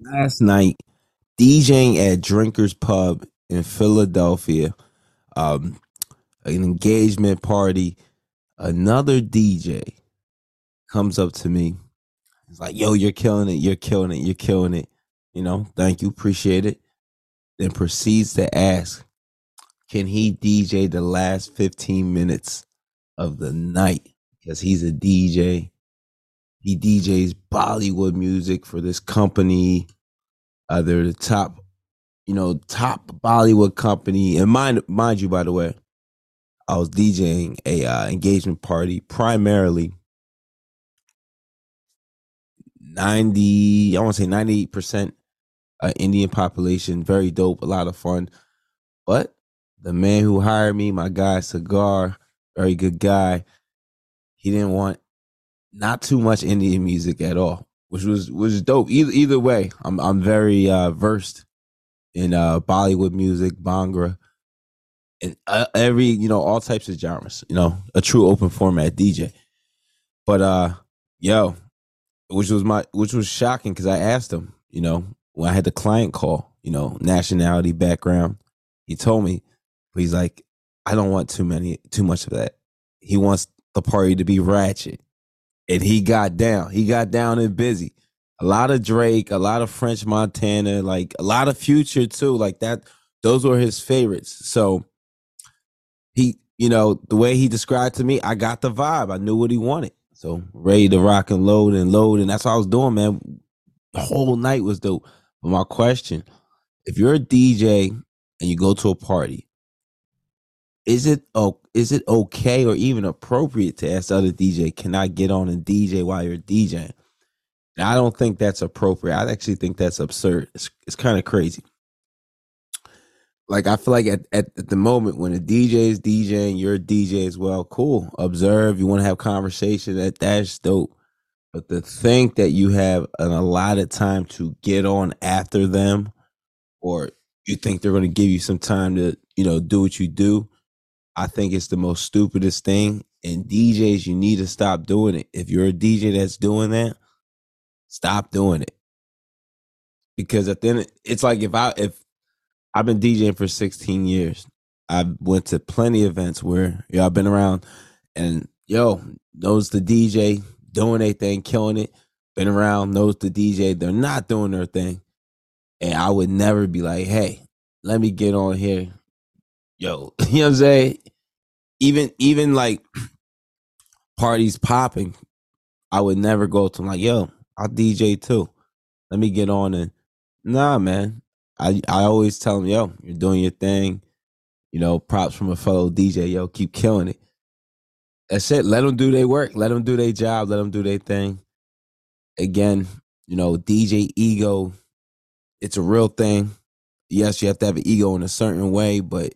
last night DJing at Drinkers Pub in Philadelphia, um, an engagement party. Another DJ comes up to me. He's like, "Yo, you're killing it! You're killing it! You're killing it!" You know, thank you, appreciate it. Then proceeds to ask, "Can he DJ the last 15 minutes of the night?" Because he's a DJ. He DJs Bollywood music for this company. Uh, they're the top, you know, top Bollywood company. And mind, mind you, by the way, I was DJing a uh, engagement party primarily 90, I want to say 98% uh, Indian population. Very dope, a lot of fun. But the man who hired me, my guy Sagar, very good guy, he didn't want not too much Indian music at all, which was was dope. Either either way, I'm I'm very uh, versed in uh, Bollywood music, Bhangra, and uh, every you know all types of genres. You know, a true open format DJ. But uh, yo, which was my which was shocking because I asked him, you know, when I had the client call, you know, nationality, background, he told me, he's like, I don't want too many, too much of that. He wants the party to be ratchet, and he got down. He got down and busy. A lot of Drake, a lot of French Montana, like a lot of Future too. Like that, those were his favorites. So he, you know, the way he described to me, I got the vibe. I knew what he wanted. So ready to rock and load and load, and that's what I was doing, man. The whole night was dope. But my question: If you're a DJ and you go to a party, is it oh, is it okay or even appropriate to ask the other DJ, "Can I get on and DJ while you're DJing?" And I don't think that's appropriate. I actually think that's absurd. It's, it's kind of crazy like I feel like at, at, at, the moment when a DJ is DJing, you're a DJ as well. Cool. Observe. You want to have conversation. That that's dope. But to think that you have an allotted time to get on after them, or you think they're going to give you some time to you know do what you do, I think it's the most stupidest thing. And DJs, you need to stop doing it. If you're a DJ that's doing that, stop doing it. Because at the end, it's like if I if I've been DJing for 16 years. I went to plenty of events where y'all been around and yo knows the DJ doing their thing, killing it. Been around, knows the DJ, they're not doing their thing. And I would never be like, hey, let me get on here. Yo, you know what I'm saying? Even even like parties popping, I would never go to like, yo, I'll DJ too. Let me get on and nah, man. I I always tell them, yo, you're doing your thing. You know, props from a fellow DJ, yo, keep killing it. That's it. Let them do their work. Let them do their job. Let them do their thing. Again, you know, DJ ego, it's a real thing. Yes, you have to have an ego in a certain way, but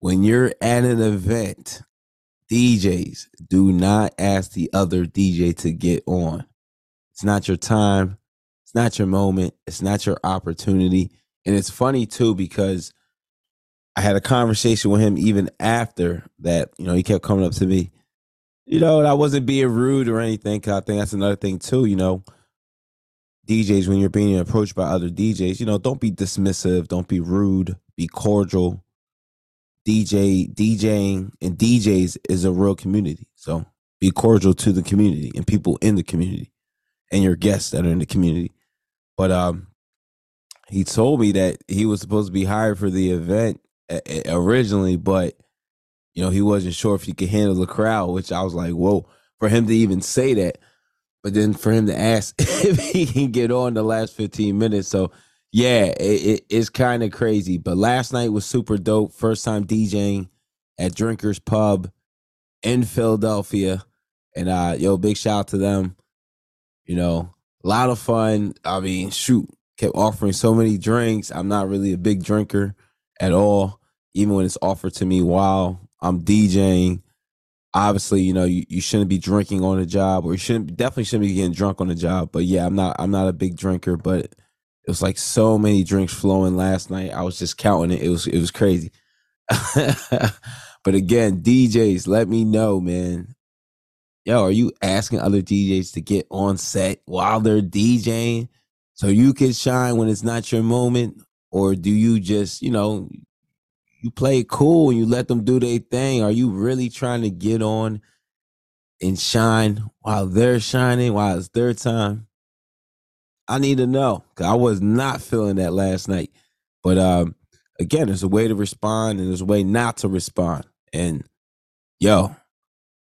when you're at an event, DJs do not ask the other DJ to get on. It's not your time. It's not your moment. It's not your opportunity. And it's funny too because I had a conversation with him even after that. You know, he kept coming up to me. You know, and I wasn't being rude or anything. Cause I think that's another thing too. You know, DJs when you're being approached by other DJs, you know, don't be dismissive, don't be rude, be cordial. DJ DJing and DJs is a real community. So be cordial to the community and people in the community and your guests that are in the community. But um he told me that he was supposed to be hired for the event originally, but you know he wasn't sure if he could handle the crowd. Which I was like, whoa, for him to even say that, but then for him to ask if he can get on the last fifteen minutes. So yeah, it, it, it's kind of crazy. But last night was super dope. First time DJing at Drinkers Pub in Philadelphia, and uh, yo, big shout out to them. You know, a lot of fun. I mean, shoot, kept offering so many drinks. I'm not really a big drinker at all, even when it's offered to me while I'm DJing. Obviously, you know, you, you shouldn't be drinking on the job, or you shouldn't definitely shouldn't be getting drunk on the job. But yeah, I'm not I'm not a big drinker, but it was like so many drinks flowing last night. I was just counting it. It was it was crazy. but again, DJs, let me know, man. Yo, are you asking other DJs to get on set while they're DJing? so you can shine when it's not your moment, or do you just, you know, you play cool and you let them do their thing? Are you really trying to get on and shine while they're shining, while it's their time? I need to know I was not feeling that last night. But um, again, there's a way to respond and there's a way not to respond. And yo,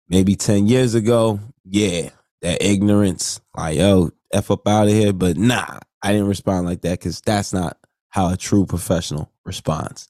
maybe 10 years ago, yeah, that ignorance, like, yo, F up out of here. But nah, I didn't respond like that because that's not how a true professional responds.